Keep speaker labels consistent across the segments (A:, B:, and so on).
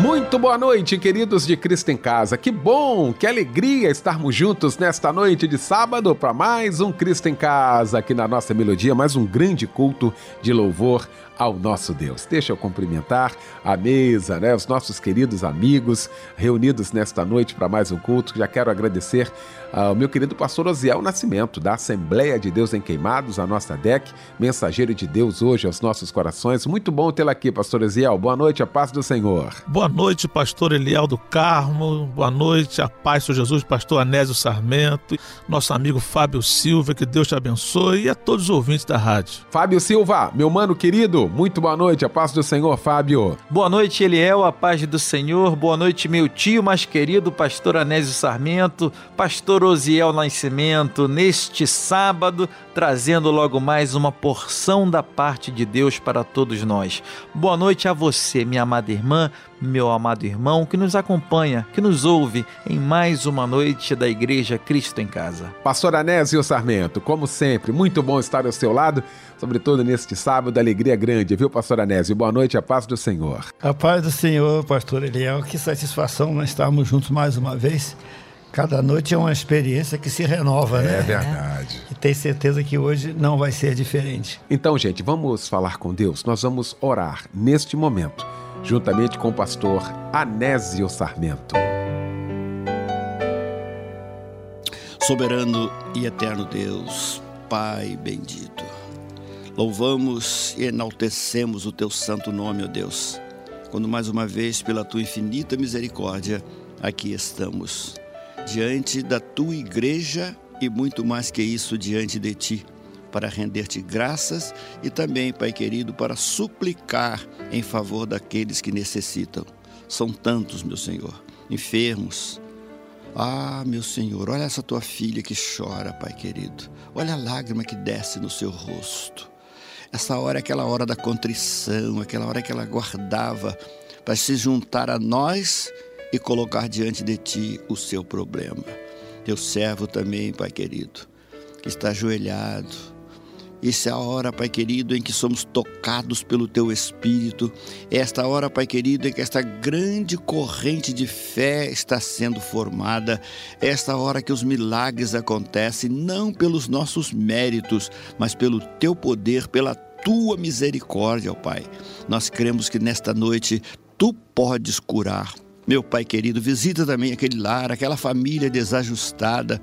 A: Muito boa noite, queridos de Cristo em Casa. Que bom, que alegria estarmos juntos nesta noite de sábado para mais um Cristo em Casa aqui na nossa melodia, mais um grande culto de louvor ao nosso Deus. Deixa eu cumprimentar a mesa, né, os nossos queridos amigos reunidos nesta noite para mais um culto. Já quero agradecer ao meu querido pastor Osiel Nascimento, da Assembleia de Deus em Queimados, a nossa DEC, mensageiro de Deus hoje aos nossos corações. Muito bom tê-lo aqui, pastor Osiel. Boa noite, a paz do Senhor.
B: Boa noite, pastor Eliel do Carmo. Boa noite, a paz do Jesus, pastor Anésio Sarmento, nosso amigo Fábio Silva, que Deus te abençoe e a todos os ouvintes da rádio.
A: Fábio Silva, meu mano querido, muito boa noite, a paz do Senhor, Fábio.
C: Boa noite, Eliel, a paz do Senhor. Boa noite, meu tio mais querido, pastor Anésio Sarmento, pastor Osiel Nascimento, neste sábado, trazendo logo mais uma porção da parte de Deus para todos nós. Boa noite a você, minha amada irmã, meu amado irmão, que nos acompanha, que nos ouve em mais uma noite da Igreja Cristo em Casa.
A: Pastor Anésio Sarmento, como sempre, muito bom estar ao seu lado, sobretudo neste sábado, alegria grande, viu, Pastor Anésio? Boa noite, a paz do Senhor.
D: A paz do Senhor, Pastor Eliel, que satisfação nós estarmos juntos mais uma vez. Cada noite é uma experiência que se renova, né?
A: É verdade.
D: E tenho certeza que hoje não vai ser diferente.
A: Então, gente, vamos falar com Deus. Nós vamos orar neste momento juntamente com o pastor Anésio Sarmento.
E: Soberano e eterno Deus, Pai bendito, louvamos e enaltecemos o teu santo nome, ó Deus, quando mais uma vez, pela tua infinita misericórdia, aqui estamos, diante da tua igreja e muito mais que isso, diante de ti para render-te graças e também, Pai querido, para suplicar em favor daqueles que necessitam. São tantos, meu Senhor, enfermos. Ah, meu Senhor, olha essa tua filha que chora, Pai querido. Olha a lágrima que desce no seu rosto. Essa hora é aquela hora da contrição, aquela hora que ela guardava para se juntar a nós e colocar diante de ti o seu problema. Teu servo também, Pai querido, que está ajoelhado, essa é a hora, Pai querido, em que somos tocados pelo Teu Espírito. Esta hora, Pai querido, em que esta grande corrente de fé está sendo formada. Esta hora que os milagres acontecem, não pelos nossos méritos, mas pelo Teu poder, pela Tua misericórdia, ó Pai. Nós cremos que nesta noite Tu podes curar. Meu Pai querido, visita também aquele lar, aquela família desajustada.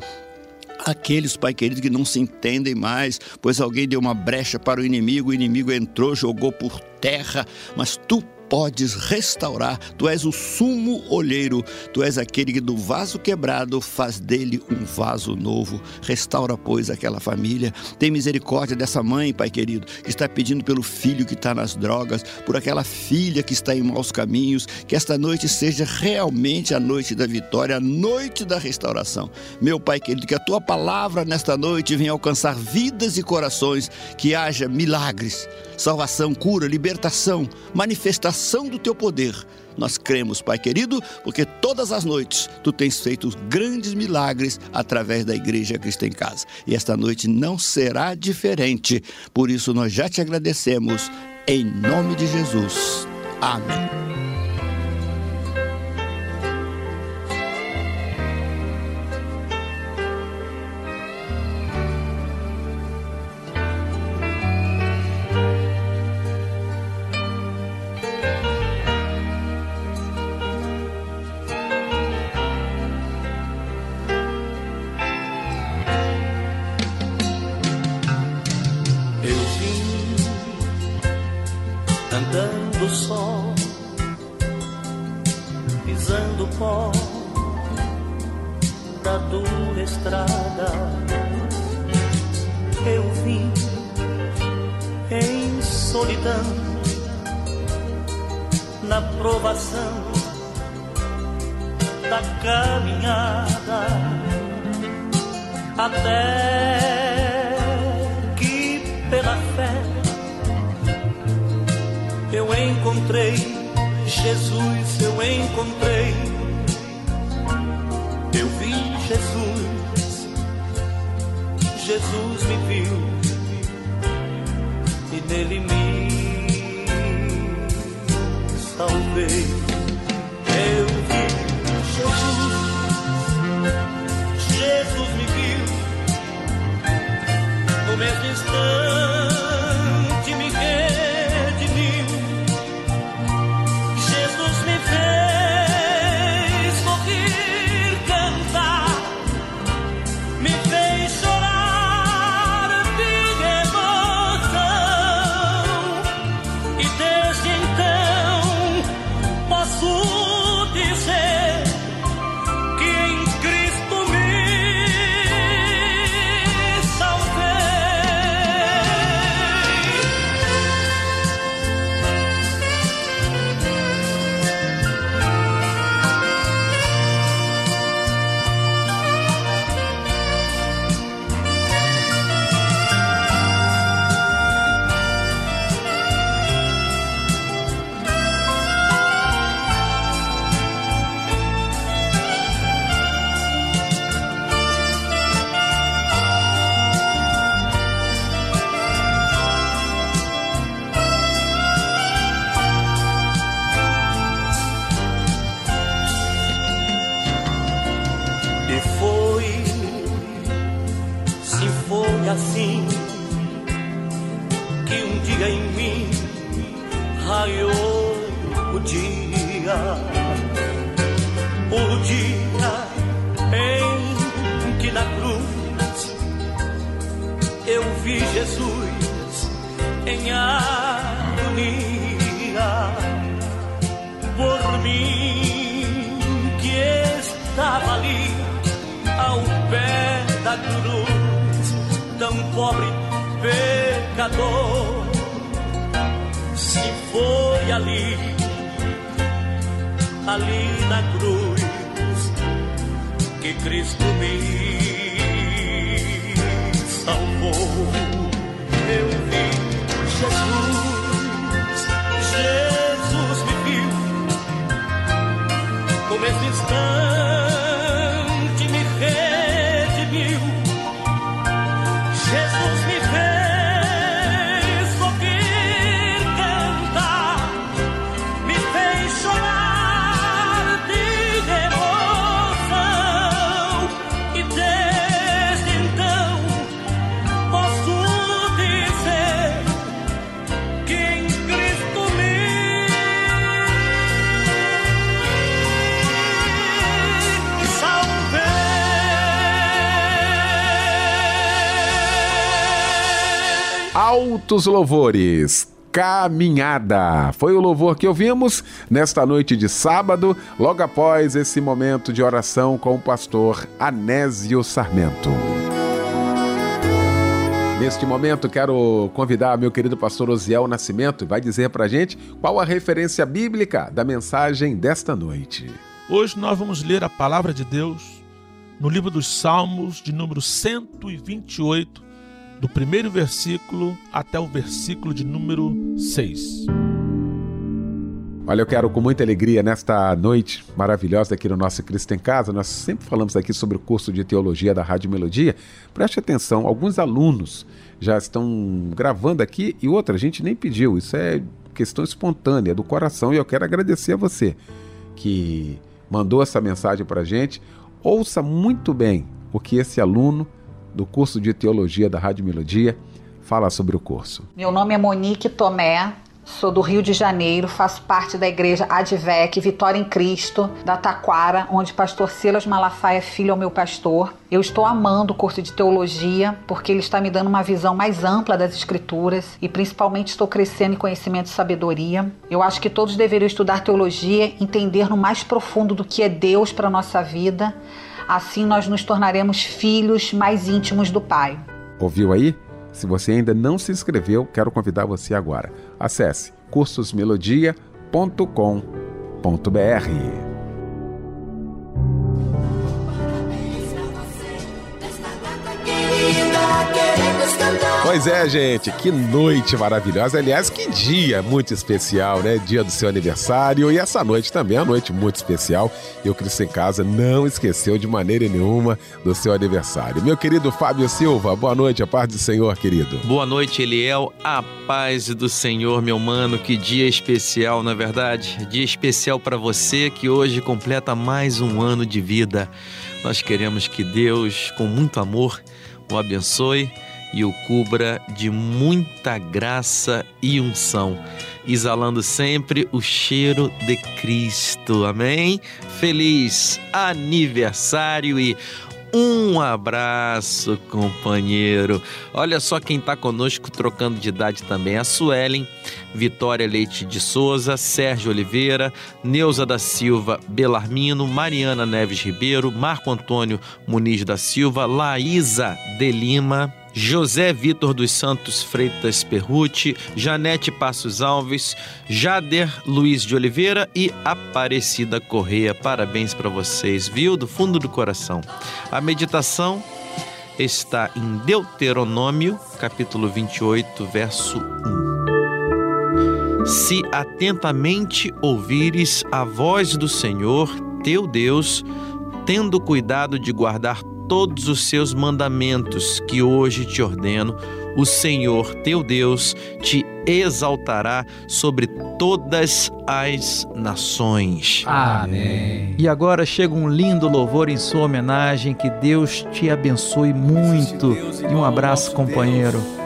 E: Aqueles, Pai querido, que não se entendem mais, pois alguém deu uma brecha para o inimigo, o inimigo entrou, jogou por terra, mas tu podes restaurar. Tu és o sumo olheiro, tu és aquele que do vaso quebrado faz dele um vaso novo. Restaura, pois, aquela família. Tem misericórdia dessa mãe, Pai querido, que está pedindo pelo filho que está nas drogas, por aquela filha que está em maus caminhos. Que esta noite seja realmente a noite da vitória, a noite da restauração. Meu Pai querido, que a tua palavra nesta noite venha alcançar vidas e corações, que haja milagres, salvação, cura, libertação, manifestação manifestação do teu poder. Nós cremos, Pai querido, porque todas as noites tu tens feito grandes milagres através da Igreja Cristo em Casa. E esta noite não será diferente. Por isso nós já te agradecemos em nome de Jesus. Amém.
F: um pobre pecador. Se foi ali, ali na cruz, que Cristo me salvou. Eu vi Jesus, Jesus me viu, no esse instante.
A: Altos louvores. Caminhada. Foi o louvor que ouvimos nesta noite de sábado, logo após esse momento de oração com o pastor Anésio Sarmento. Neste momento, quero convidar meu querido pastor Osiel Nascimento, vai dizer para gente qual a referência bíblica da mensagem desta noite.
B: Hoje nós vamos ler a palavra de Deus no livro dos Salmos, de número 128, do primeiro versículo até o versículo de número 6.
A: Olha, eu quero com muita alegria nesta noite maravilhosa aqui no nosso Cristo em Casa. Nós sempre falamos aqui sobre o curso de teologia da Rádio Melodia. Preste atenção, alguns alunos já estão gravando aqui e outra a gente nem pediu. Isso é questão espontânea do coração e eu quero agradecer a você que mandou essa mensagem para a gente. Ouça muito bem o que esse aluno do curso de teologia da Rádio Melodia, fala sobre o curso.
G: Meu nome é Monique Tomé, Sou do Rio de Janeiro, faço parte da igreja Advec Vitória em Cristo, da Taquara, onde pastor Silas Malafaia Filho é o meu pastor. Eu estou amando o curso de teologia porque ele está me dando uma visão mais ampla das escrituras e principalmente estou crescendo em conhecimento e sabedoria. Eu acho que todos deveriam estudar teologia, entender no mais profundo do que é Deus para nossa vida Assim nós nos tornaremos filhos mais íntimos do Pai.
A: Ouviu aí? Se você ainda não se inscreveu, quero convidar você agora. Acesse cursosmelodia.com.br. Pois é, gente, que noite maravilhosa. Aliás, que dia muito especial, né? Dia do seu aniversário. E essa noite também é uma noite muito especial. E o Cristo em Casa não esqueceu de maneira nenhuma do seu aniversário. Meu querido Fábio Silva, boa noite, a paz do Senhor, querido.
C: Boa noite, Eliel. A paz do Senhor, meu mano. Que dia especial, na é verdade. Dia especial para você que hoje completa mais um ano de vida. Nós queremos que Deus, com muito amor, o abençoe e o cubra de muita graça e unção, exalando sempre o cheiro de Cristo. Amém? Feliz aniversário e um abraço, companheiro. Olha só quem está conosco trocando de idade também: a Suelen, Vitória Leite de Souza, Sérgio Oliveira, Neuza da Silva Belarmino, Mariana Neves Ribeiro, Marco Antônio Muniz da Silva, Laísa de Lima, José Vitor dos Santos Freitas Perruti, Janete Passos Alves, Jader Luiz de Oliveira e Aparecida Correia. Parabéns para vocês, viu? Do fundo do coração. A meditação está em Deuteronômio, capítulo 28, verso 1. Se atentamente ouvires a voz do Senhor, teu Deus, tendo cuidado de guardar todos os seus mandamentos que hoje te ordeno, o Senhor teu Deus te exaltará sobre todas as nações.
H: Amém. E agora chega um lindo louvor em sua homenagem. Que Deus te abençoe muito. E um abraço, companheiro.
I: Que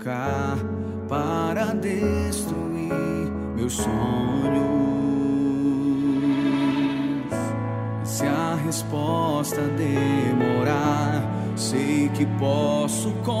I: sufocar para destruir meus sonhos. Se a resposta demorar, sei que posso confiar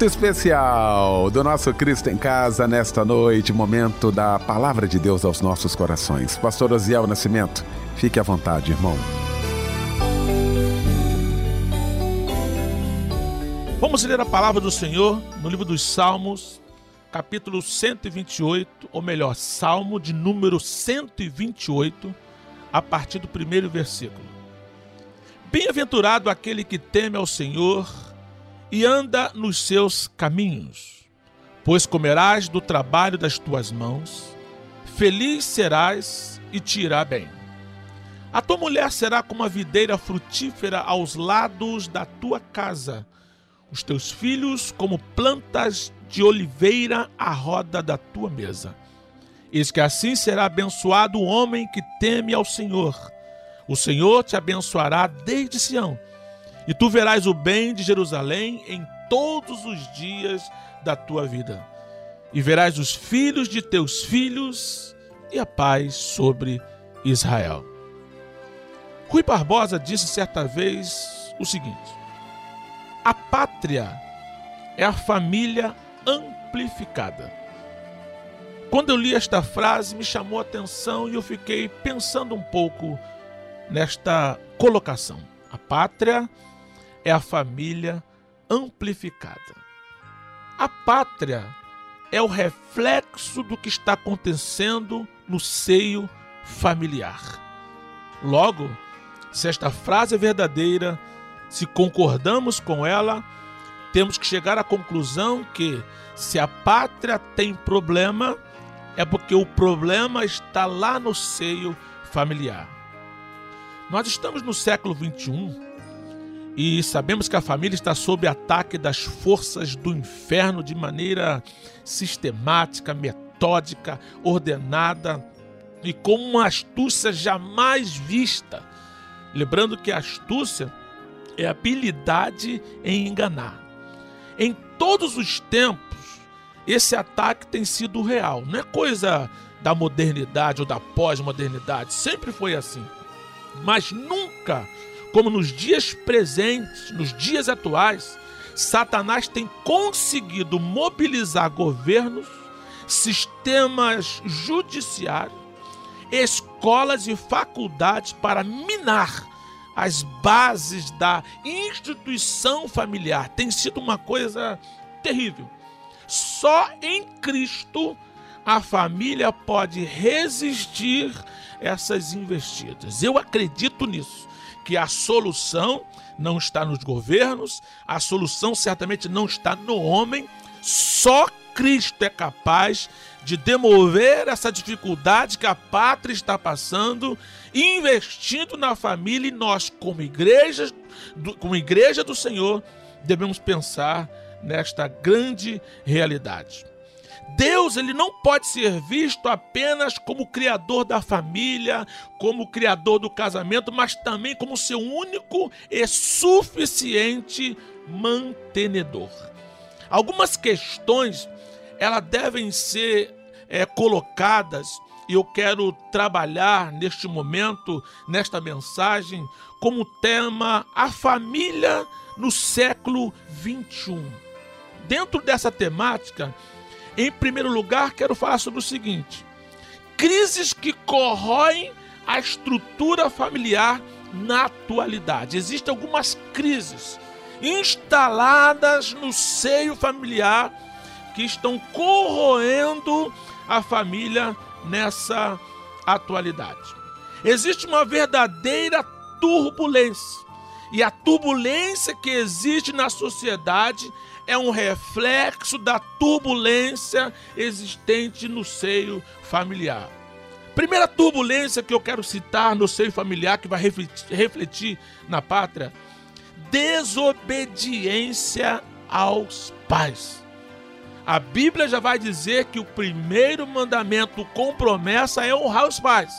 A: Momento especial do nosso Cristo em Casa nesta noite, momento da palavra de Deus aos nossos corações. Pastor Osiel Nascimento, fique à vontade, irmão.
B: Vamos ler a palavra do Senhor no livro dos Salmos, capítulo 128, ou melhor, Salmo de número 128, a partir do primeiro versículo. Bem-aventurado aquele que teme ao Senhor e anda nos seus caminhos, pois comerás do trabalho das tuas mãos, feliz serás e te irá bem. A tua mulher será como a videira frutífera aos lados da tua casa, os teus filhos como plantas de oliveira à roda da tua mesa. Eis que assim será abençoado o homem que teme ao Senhor. O Senhor te abençoará desde Sião, e tu verás o bem de Jerusalém em todos os dias da tua vida. E verás os filhos de teus filhos e a paz sobre Israel. Rui Barbosa disse certa vez o seguinte: A pátria é a família amplificada. Quando eu li esta frase, me chamou a atenção e eu fiquei pensando um pouco nesta colocação. A pátria é a família amplificada. A pátria é o reflexo do que está acontecendo no seio familiar. Logo, se esta frase é verdadeira, se concordamos com ela, temos que chegar à conclusão que se a pátria tem problema, é porque o problema está lá no seio familiar. Nós estamos no século 21 e sabemos que a família está sob ataque das forças do inferno de maneira sistemática, metódica, ordenada e com uma astúcia jamais vista. Lembrando que a astúcia é a habilidade em enganar. Em todos os tempos, esse ataque tem sido real, não é coisa da modernidade ou da pós-modernidade, sempre foi assim. Mas nunca como nos dias presentes, nos dias atuais, Satanás tem conseguido mobilizar governos, sistemas judiciários, escolas e faculdades para minar as bases da instituição familiar. Tem sido uma coisa terrível. Só em Cristo a família pode resistir essas investidas. Eu acredito nisso que a solução não está nos governos, a solução certamente não está no homem, só Cristo é capaz de demover essa dificuldade que a pátria está passando, investindo na família e nós, como igreja, como igreja do Senhor, devemos pensar nesta grande realidade. Deus ele não pode ser visto apenas como criador da família, como criador do casamento, mas também como seu único e suficiente mantenedor. Algumas questões elas devem ser é, colocadas e eu quero trabalhar neste momento, nesta mensagem, como tema a família no século 21. Dentro dessa temática, em primeiro lugar, quero falar sobre o seguinte: crises que corroem a estrutura familiar na atualidade. Existem algumas crises instaladas no seio familiar que estão corroendo a família nessa atualidade. Existe uma verdadeira turbulência. E a turbulência que existe na sociedade é um reflexo da turbulência existente no seio familiar. Primeira turbulência que eu quero citar no seio familiar que vai refletir, na pátria: desobediência aos pais. A Bíblia já vai dizer que o primeiro mandamento com promessa é honrar os pais.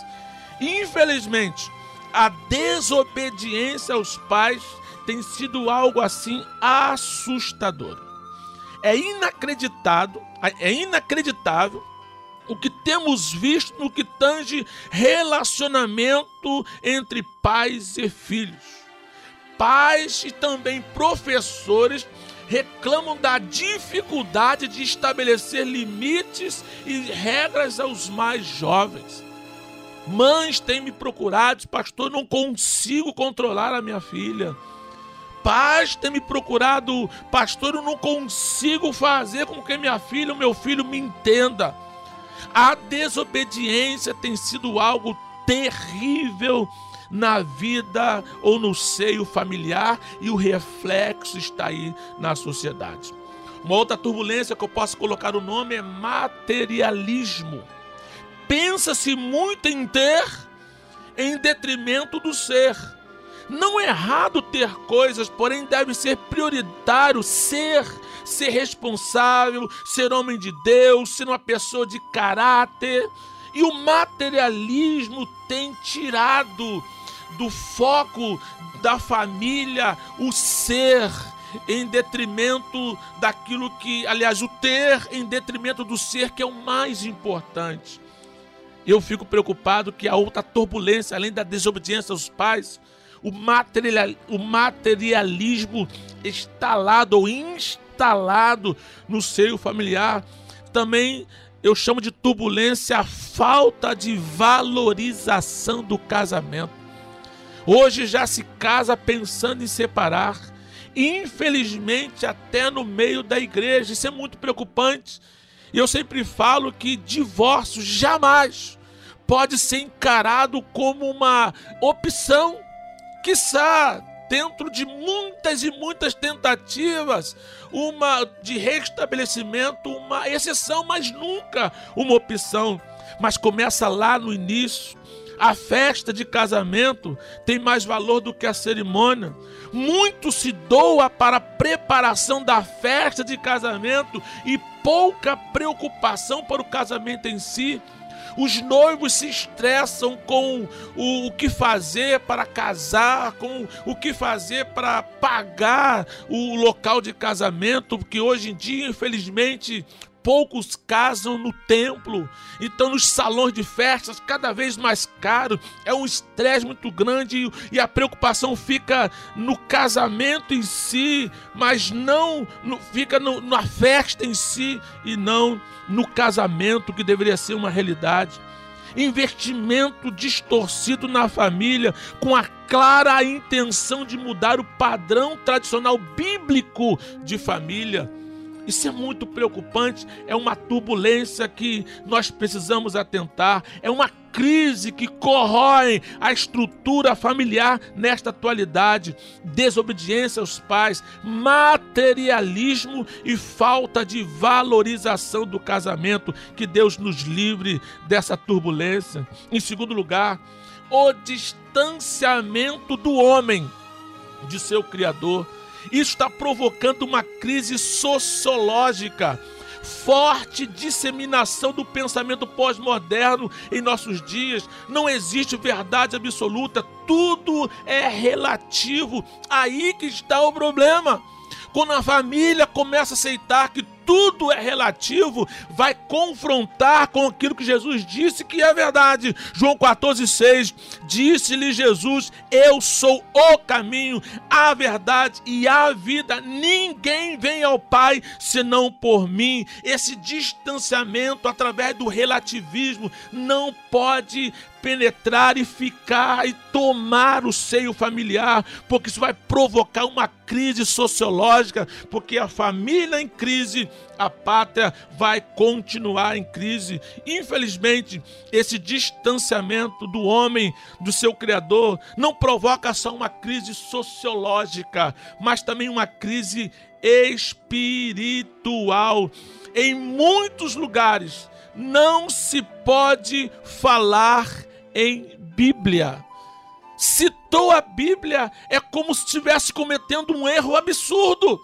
B: Infelizmente, a desobediência aos pais tem sido algo assim assustador. É inacreditado, é inacreditável o que temos visto no que tange relacionamento entre pais e filhos. Pais e também professores reclamam da dificuldade de estabelecer limites e regras aos mais jovens. Mães têm me procurado, pastor, não consigo controlar a minha filha. Pais têm me procurado, pastor, eu não consigo fazer com que minha filha, meu filho me entenda. A desobediência tem sido algo terrível na vida ou no seio familiar e o reflexo está aí na sociedade. Uma outra turbulência que eu posso colocar o nome é materialismo. Pensa-se muito em ter em detrimento do ser. Não é errado ter coisas, porém deve ser prioritário ser, ser responsável, ser homem de Deus, ser uma pessoa de caráter. E o materialismo tem tirado do foco da família o ser em detrimento daquilo que, aliás, o ter em detrimento do ser que é o mais importante. Eu fico preocupado que a outra turbulência, além da desobediência aos pais, o, material, o materialismo instalado ou instalado no seio familiar, também eu chamo de turbulência a falta de valorização do casamento. Hoje já se casa pensando em separar, infelizmente até no meio da igreja. Isso é muito preocupante. E eu sempre falo que divórcio jamais pode ser encarado como uma opção, quiçá dentro de muitas e muitas tentativas, uma de restabelecimento, uma exceção, mas nunca uma opção. Mas começa lá no início, a festa de casamento tem mais valor do que a cerimônia. Muito se doa para a preparação da festa de casamento e pouca preocupação para o casamento em si. Os noivos se estressam com o, o, que fazer para casar, com o que fazer para pagar o local de casamento, porque hoje em dia, infelizmente, poucos casam no templo, então nos salões de festas cada vez mais caro, é um estresse muito grande e a preocupação fica no casamento em si, mas não no, fica no, na festa em si e não no casamento que deveria ser uma realidade. Investimento distorcido na família com a clara intenção de mudar o padrão tradicional bíblico de família isso é muito preocupante, é uma turbulência que nós precisamos atentar, é uma crise que corrói a estrutura familiar nesta atualidade, desobediência aos pais, materialismo e falta de valorização do casamento. Que Deus nos livre dessa turbulência. Em segundo lugar, o distanciamento do homem de seu Criador isso está provocando uma crise sociológica forte disseminação do pensamento pós-moderno em nossos dias. Não existe verdade absoluta, tudo é relativo. Aí que está o problema. Quando a família começa a aceitar que tudo é relativo, vai confrontar com aquilo que Jesus disse que é verdade. João 14,6 disse-lhe Jesus: Eu sou o caminho, a verdade e a vida. Ninguém vem ao Pai senão por mim. Esse distanciamento através do relativismo não pode penetrar e ficar e tomar o seio familiar, porque isso vai provocar uma crise sociológica, porque a família em crise, a pátria vai continuar em crise. Infelizmente, esse distanciamento do homem do seu criador não provoca só uma crise sociológica, mas também uma crise espiritual. Em muitos lugares não se pode falar em Bíblia. Citou a Bíblia é como se estivesse cometendo um erro absurdo.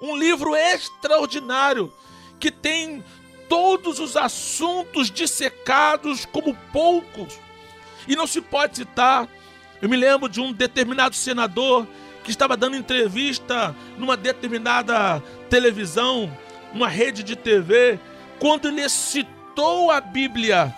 B: Um livro extraordinário que tem todos os assuntos dissecados como poucos. E não se pode citar. Eu me lembro de um determinado senador que estava dando entrevista numa determinada televisão, uma rede de TV, quando ele citou a Bíblia,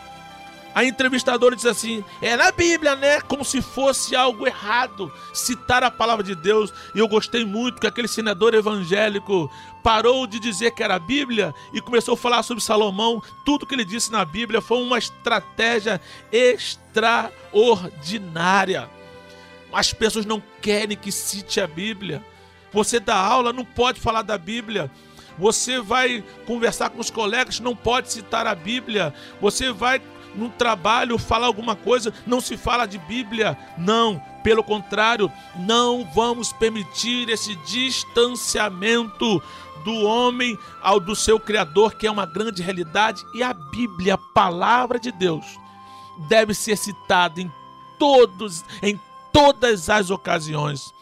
B: a entrevistadora disse assim: é na Bíblia, né? Como se fosse algo errado citar a palavra de Deus. E eu gostei muito que aquele senador evangélico parou de dizer que era a Bíblia e começou a falar sobre Salomão. Tudo que ele disse na Bíblia foi uma estratégia extraordinária. As pessoas não querem que cite a Bíblia. Você dá aula, não pode falar da Bíblia. Você vai conversar com os colegas, não pode citar a Bíblia. Você vai no trabalho falar alguma coisa, não se fala de Bíblia. Não, pelo contrário, não vamos permitir esse distanciamento do homem ao do seu Criador, que é uma grande realidade, e a Bíblia, a palavra de Deus, deve ser citada em todos, em todas as ocasiões.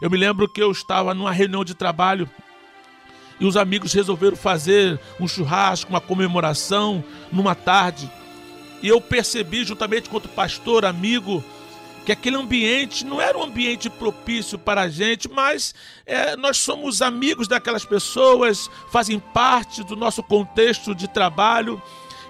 B: Eu me lembro que eu estava numa reunião de trabalho e os amigos resolveram fazer um churrasco, uma comemoração numa tarde. E eu percebi, juntamente com outro pastor, amigo, que aquele ambiente não era um ambiente propício para a gente, mas é, nós somos amigos daquelas pessoas, fazem parte do nosso contexto de trabalho.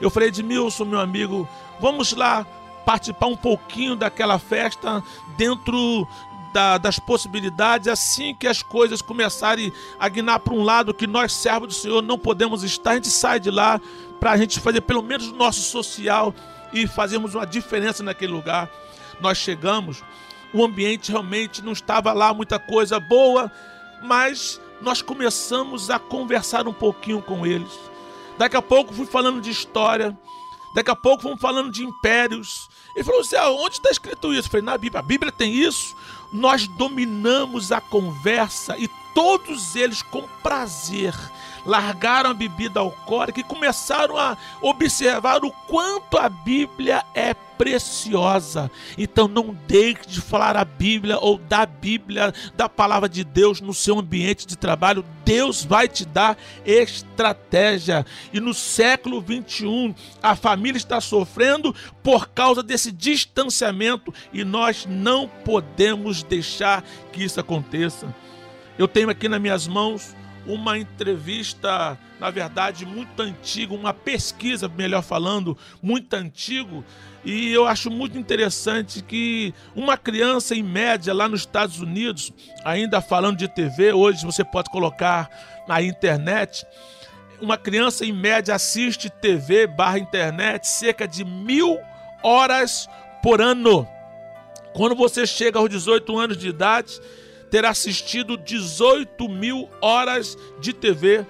B: Eu falei, Edmilson, meu amigo, vamos lá participar um pouquinho daquela festa dentro da, das possibilidades, assim que as coisas começarem a guinar para um lado que nós, servos do Senhor, não podemos estar, a gente sai de lá para a gente fazer pelo menos o nosso social e fazermos uma diferença naquele lugar. Nós chegamos, o ambiente realmente não estava lá muita coisa boa, mas nós começamos a conversar um pouquinho com eles. Daqui a pouco fui falando de história, daqui a pouco fomos falando de impérios. Ele falou ah, onde está escrito isso? Eu falei, na Bíblia. A Bíblia tem isso. Nós dominamos a conversa e todos eles, com prazer, largaram a bebida alcoólica e começaram a observar o quanto a Bíblia é preciosa. Então não deixe de falar a Bíblia ou da Bíblia, da palavra de Deus no seu ambiente de trabalho. Deus vai te dar estratégia. E no século 21, a família está sofrendo por causa desse distanciamento e nós não podemos deixar que isso aconteça. Eu tenho aqui nas minhas mãos uma entrevista, na verdade, muito antiga, uma pesquisa, melhor falando, muito antigo, e eu acho muito interessante que uma criança, em média, lá nos Estados Unidos, ainda falando de TV, hoje você pode colocar na internet, uma criança, em média, assiste TV barra internet cerca de mil horas por ano. Quando você chega aos 18 anos de idade, ter assistido 18 mil horas de TV.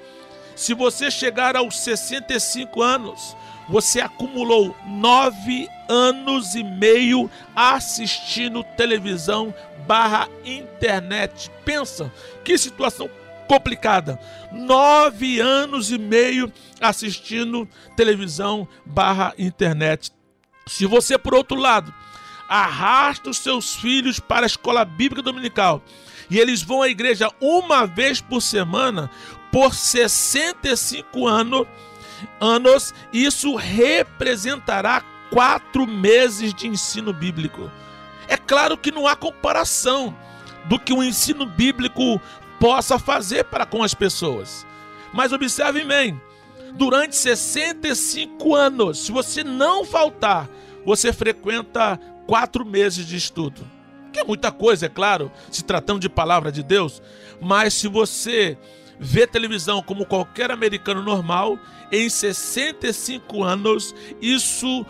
B: Se você chegar aos 65 anos, você acumulou nove anos e meio assistindo televisão barra internet. Pensa, que situação complicada. Nove anos e meio assistindo televisão barra internet. Se você, por outro lado, arrasta os seus filhos para a escola bíblica dominical e eles vão à igreja uma vez por semana por 65 anos, anos isso representará quatro meses de ensino bíblico. É claro que não há comparação do que o ensino bíblico possa fazer para com as pessoas. Mas observe bem, durante 65 anos, se você não faltar, você frequenta quatro meses de estudo que é muita coisa, é claro, se tratando de palavra de Deus, mas se você vê televisão como qualquer americano normal, em 65 anos, isso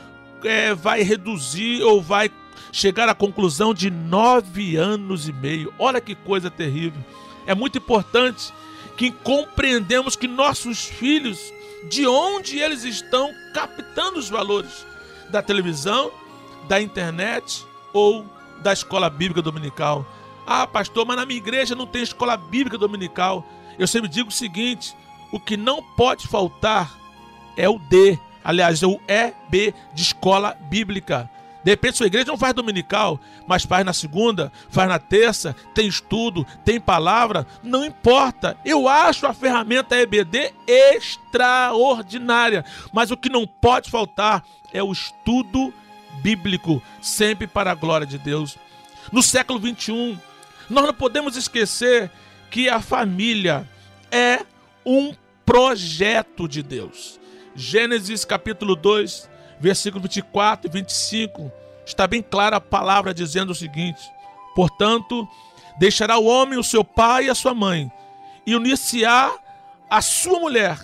B: é, vai reduzir ou vai chegar à conclusão de nove anos e meio. Olha que coisa terrível. É muito importante que compreendemos que nossos filhos, de onde eles estão captando os valores da televisão, da internet ou da escola bíblica dominical. Ah, pastor, mas na minha igreja não tem escola bíblica dominical. Eu sempre digo o seguinte: o que não pode faltar é o D, Aliás, é o EB de escola bíblica. De repente sua igreja não faz dominical, mas faz na segunda, faz na terça, tem estudo, tem palavra, não importa. Eu acho a ferramenta EBD extraordinária, mas o que não pode faltar é o estudo bíblico, sempre para a glória de Deus. No século 21, nós não podemos esquecer que a família é um projeto de Deus. Gênesis capítulo 2, versículo 24 e 25, está bem clara a palavra dizendo o seguinte: Portanto, deixará o homem o seu pai e a sua mãe, e unir-se-á a sua mulher,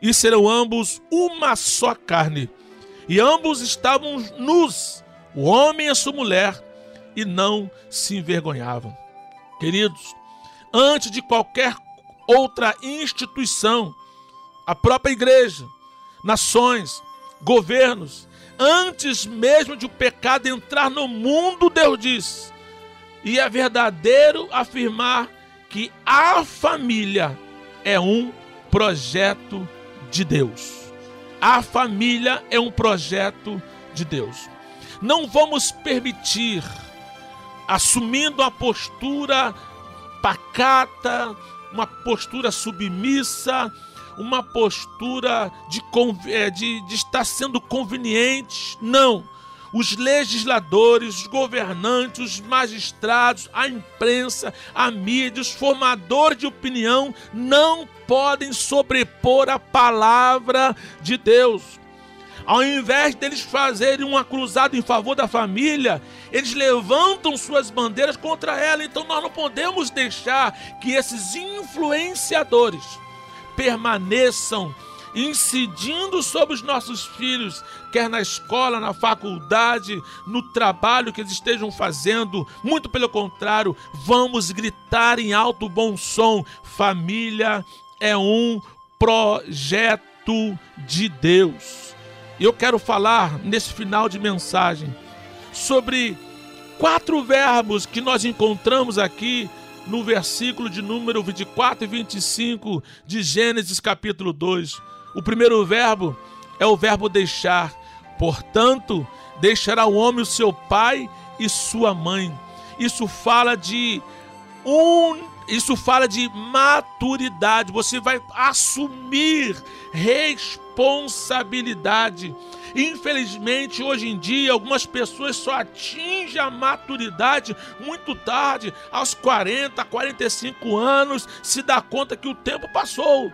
B: e serão ambos uma só carne. E ambos estavam nus, o homem e a sua mulher, e não se envergonhavam. Queridos, antes de qualquer outra instituição, a própria igreja, nações, governos, antes mesmo de o pecado entrar no mundo, Deus diz. E é verdadeiro afirmar que a família é um projeto de Deus. A família é um projeto de Deus. Não vamos permitir, assumindo a postura pacata, uma postura submissa, uma postura de, é, de, de estar sendo conveniente. Não. Os legisladores, os governantes, os magistrados, a imprensa, a mídia, os formadores de opinião não podem sobrepor a palavra de Deus. Ao invés deles fazerem uma cruzada em favor da família, eles levantam suas bandeiras contra ela. Então nós não podemos deixar que esses influenciadores permaneçam incidindo sobre os nossos filhos, quer na escola, na faculdade, no trabalho que eles estejam fazendo. Muito pelo contrário, vamos gritar em alto bom som: família é um projeto de Deus. Eu quero falar nesse final de mensagem sobre quatro verbos que nós encontramos aqui no versículo de número 24 e 25 de Gênesis capítulo 2. O primeiro verbo é o verbo deixar. Portanto, deixará o homem o seu pai e sua mãe. Isso fala de um, isso fala de maturidade. Você vai assumir responsabilidade. Infelizmente, hoje em dia, algumas pessoas só atingem a maturidade muito tarde, aos 40, 45 anos, se dá conta que o tempo passou.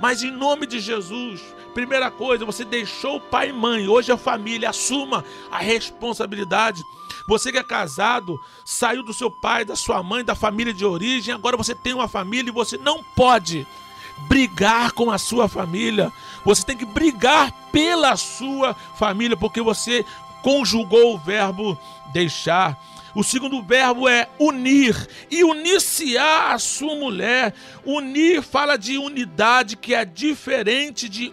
B: Mas em nome de Jesus, primeira coisa, você deixou o pai e mãe, hoje a família, assuma a responsabilidade. Você que é casado, saiu do seu pai, da sua mãe, da família de origem, agora você tem uma família e você não pode brigar com a sua família. Você tem que brigar pela sua família, porque você conjugou o verbo deixar. O segundo verbo é unir e unir-se-á a sua mulher. Unir fala de unidade que é diferente de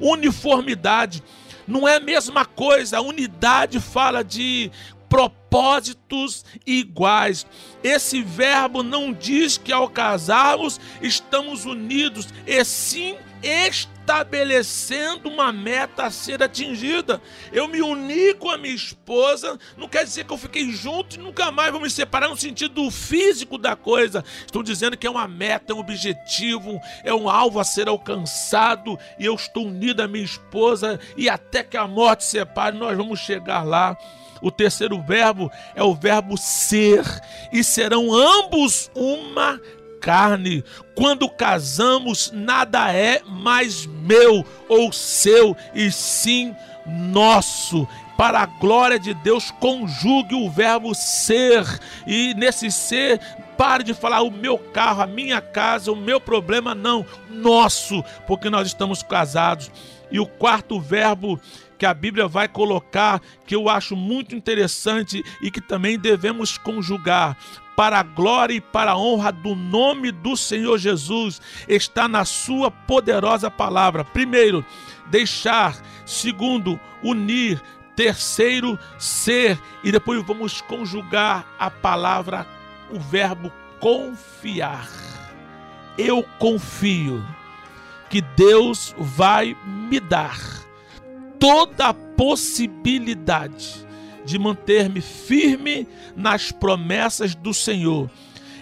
B: uniformidade. Não é a mesma coisa. Unidade fala de propósitos iguais. Esse verbo não diz que ao casarmos estamos unidos, e sim estabelecendo uma meta a ser atingida. Eu me uni com a minha esposa, não quer dizer que eu fiquei junto e nunca mais vou me separar no sentido físico da coisa. Estou dizendo que é uma meta, é um objetivo, é um alvo a ser alcançado e eu estou unido à minha esposa e até que a morte separe, nós vamos chegar lá. O terceiro verbo é o verbo ser, e serão ambos uma carne. Quando casamos, nada é mais meu ou seu, e sim nosso. Para a glória de Deus, conjugue o verbo ser, e nesse ser, pare de falar o meu carro, a minha casa, o meu problema, não, nosso, porque nós estamos casados. E o quarto verbo que a Bíblia vai colocar, que eu acho muito interessante e que também devemos conjugar. Para a glória e para a honra do nome do Senhor Jesus, está na Sua poderosa palavra. Primeiro, deixar. Segundo, unir. Terceiro, ser. E depois vamos conjugar a palavra, o verbo confiar. Eu confio que Deus vai me dar toda a possibilidade de manter-me firme nas promessas do Senhor.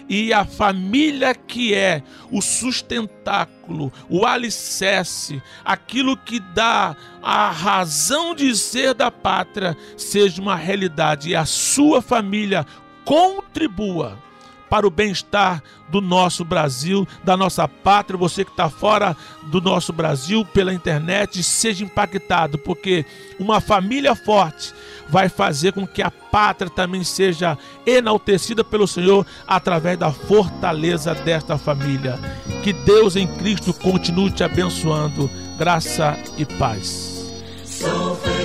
B: E a família que é o sustentáculo, o alicerce, aquilo que dá a razão de ser da pátria, seja uma realidade e a sua família contribua para o bem-estar do nosso Brasil, da nossa pátria. Você que está fora do nosso Brasil pela internet, seja impactado, porque uma família forte vai fazer com que a pátria também seja enaltecida pelo Senhor através da fortaleza desta família. Que Deus em Cristo continue te abençoando. Graça e paz.
F: Sou feliz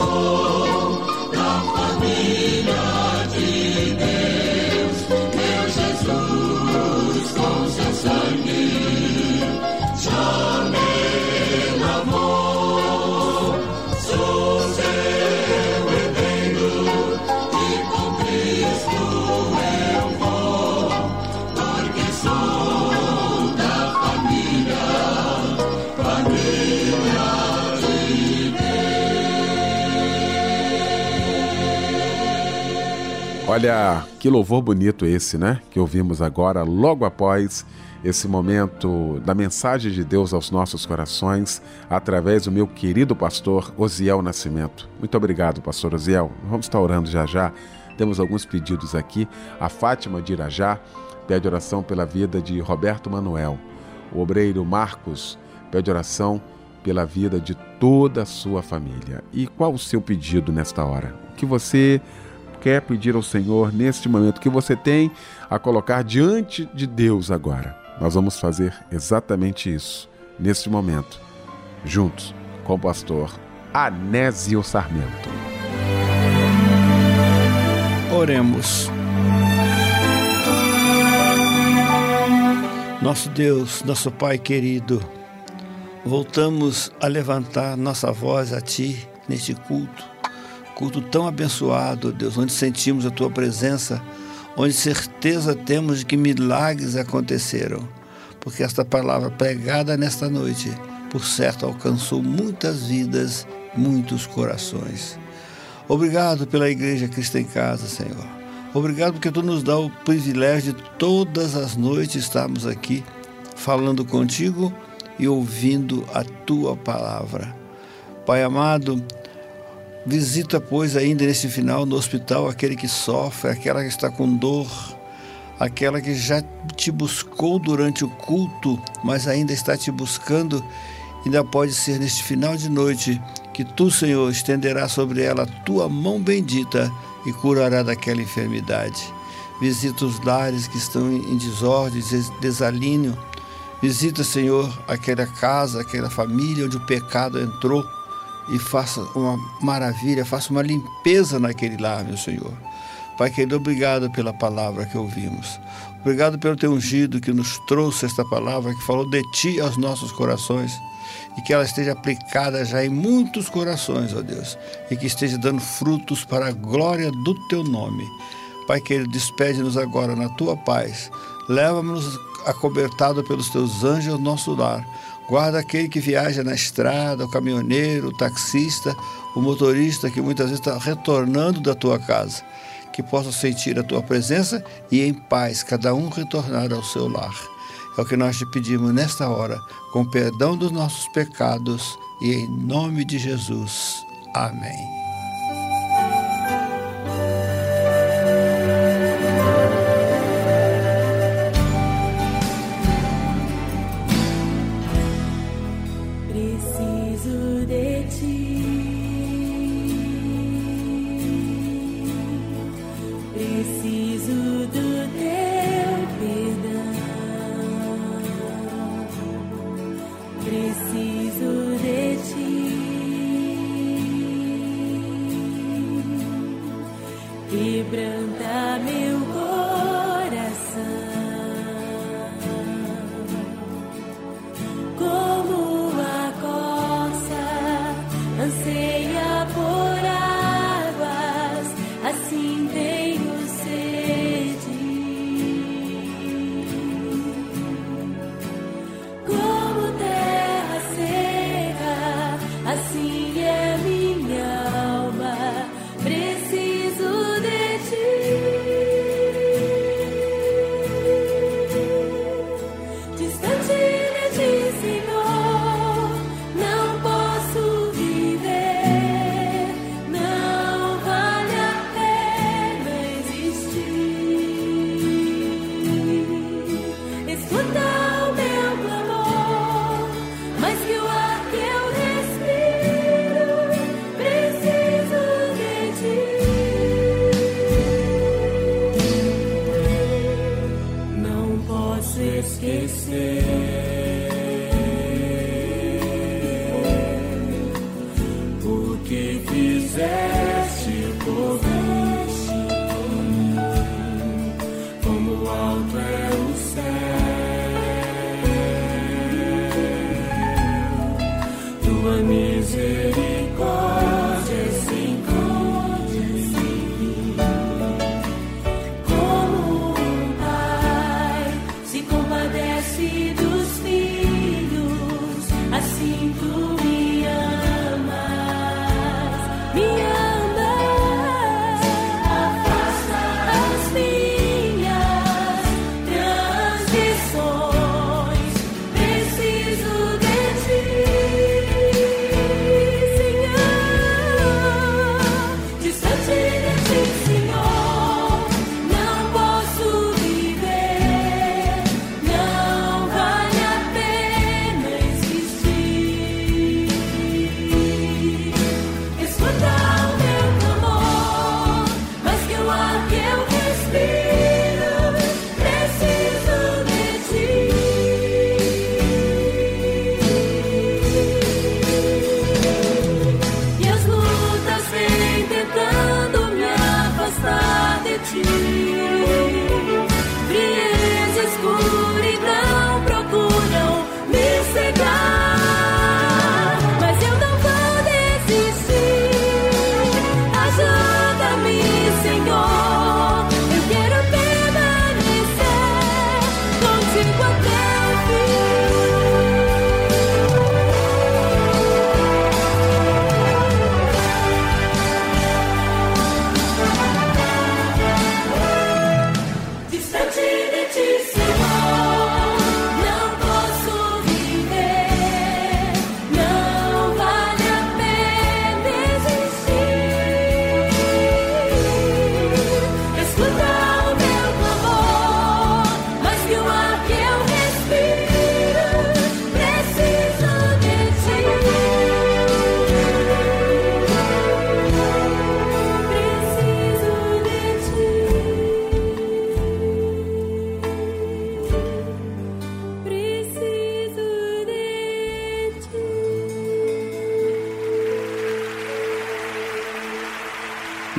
F: porque
A: Olha, que louvor bonito esse, né? Que ouvimos agora, logo após esse momento da mensagem de Deus aos nossos corações, através do meu querido pastor Osiel Nascimento. Muito obrigado, pastor Osiel. Vamos estar orando já já. Temos alguns pedidos aqui. A Fátima de Irajá pede oração pela vida de Roberto Manuel. O obreiro Marcos pede oração pela vida de toda a sua família. E qual o seu pedido nesta hora? O que você quer pedir ao Senhor neste momento que você tem a colocar diante de Deus agora. Nós vamos fazer exatamente isso neste momento, juntos com o pastor Anésio Sarmento.
E: Oremos. Nosso Deus, nosso Pai querido, voltamos a levantar nossa voz a Ti neste culto culto tão abençoado, Deus, onde sentimos a tua presença, onde certeza temos de que milagres aconteceram, porque esta palavra pregada nesta noite, por certo, alcançou muitas vidas, muitos corações. Obrigado pela Igreja Cristo em Casa, Senhor. Obrigado porque tu nos dá o privilégio de todas as noites estarmos aqui falando contigo e ouvindo a tua palavra. Pai amado, visita, pois, ainda nesse final no hospital aquele que sofre, aquela que está com dor, aquela que já te buscou durante o culto, mas ainda está te buscando. Ainda pode ser neste final de noite que tu, Senhor, estenderá sobre ela a tua mão bendita e curará daquela enfermidade. Visita os lares que estão em desordem, desalinho. Visita, Senhor, aquela casa, aquela família onde o pecado entrou e faça uma maravilha, faça uma limpeza naquele lar, meu Senhor. Pai querido, obrigado pela palavra que ouvimos. Obrigado pelo teu ungido que nos trouxe esta palavra, que falou de ti aos nossos corações e que ela esteja aplicada já em muitos corações, ó Deus, e que esteja dando frutos para a glória do teu nome. Pai querido, despede-nos agora na tua paz. Leva-nos acobertado pelos teus anjos ao nosso lar. Guarda aquele que viaja na estrada, o caminhoneiro, o taxista, o motorista que muitas vezes está retornando da tua casa. Que possa sentir a tua presença e em paz cada um retornar ao seu lar. É o que nós te pedimos nesta hora, com perdão dos nossos pecados e em nome de Jesus. Amém.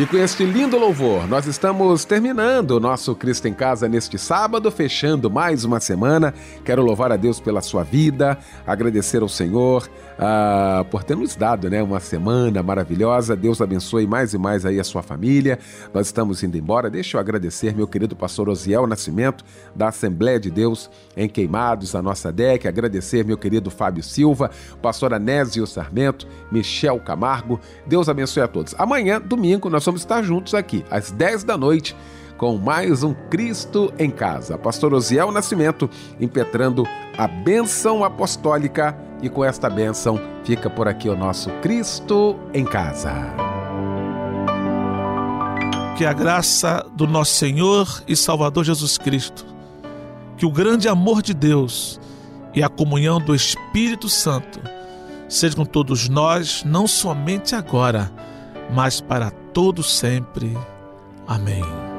A: E com este lindo louvor, nós estamos terminando o nosso Cristo em Casa neste sábado, fechando mais uma semana. Quero louvar a Deus pela sua vida, agradecer ao Senhor uh, por ter nos dado né, uma semana maravilhosa. Deus abençoe mais e mais aí a sua família. Nós estamos indo embora. Deixa eu agradecer meu querido pastor Osiel Nascimento, da Assembleia de Deus em Queimados, a nossa DEC. Agradecer meu querido Fábio Silva, pastor Anésio Sarmento, Michel Camargo. Deus abençoe a todos. Amanhã, domingo, nós vamos estar juntos aqui, às 10 da noite, com mais um Cristo em Casa. Pastor Osiel Nascimento impetrando a bênção apostólica e com esta bênção fica por aqui o nosso Cristo em Casa.
B: Que a graça do nosso Senhor e Salvador Jesus Cristo, que o grande amor de Deus e a comunhão do Espírito Santo seja com todos nós, não somente agora, mas para todo sempre. Amém.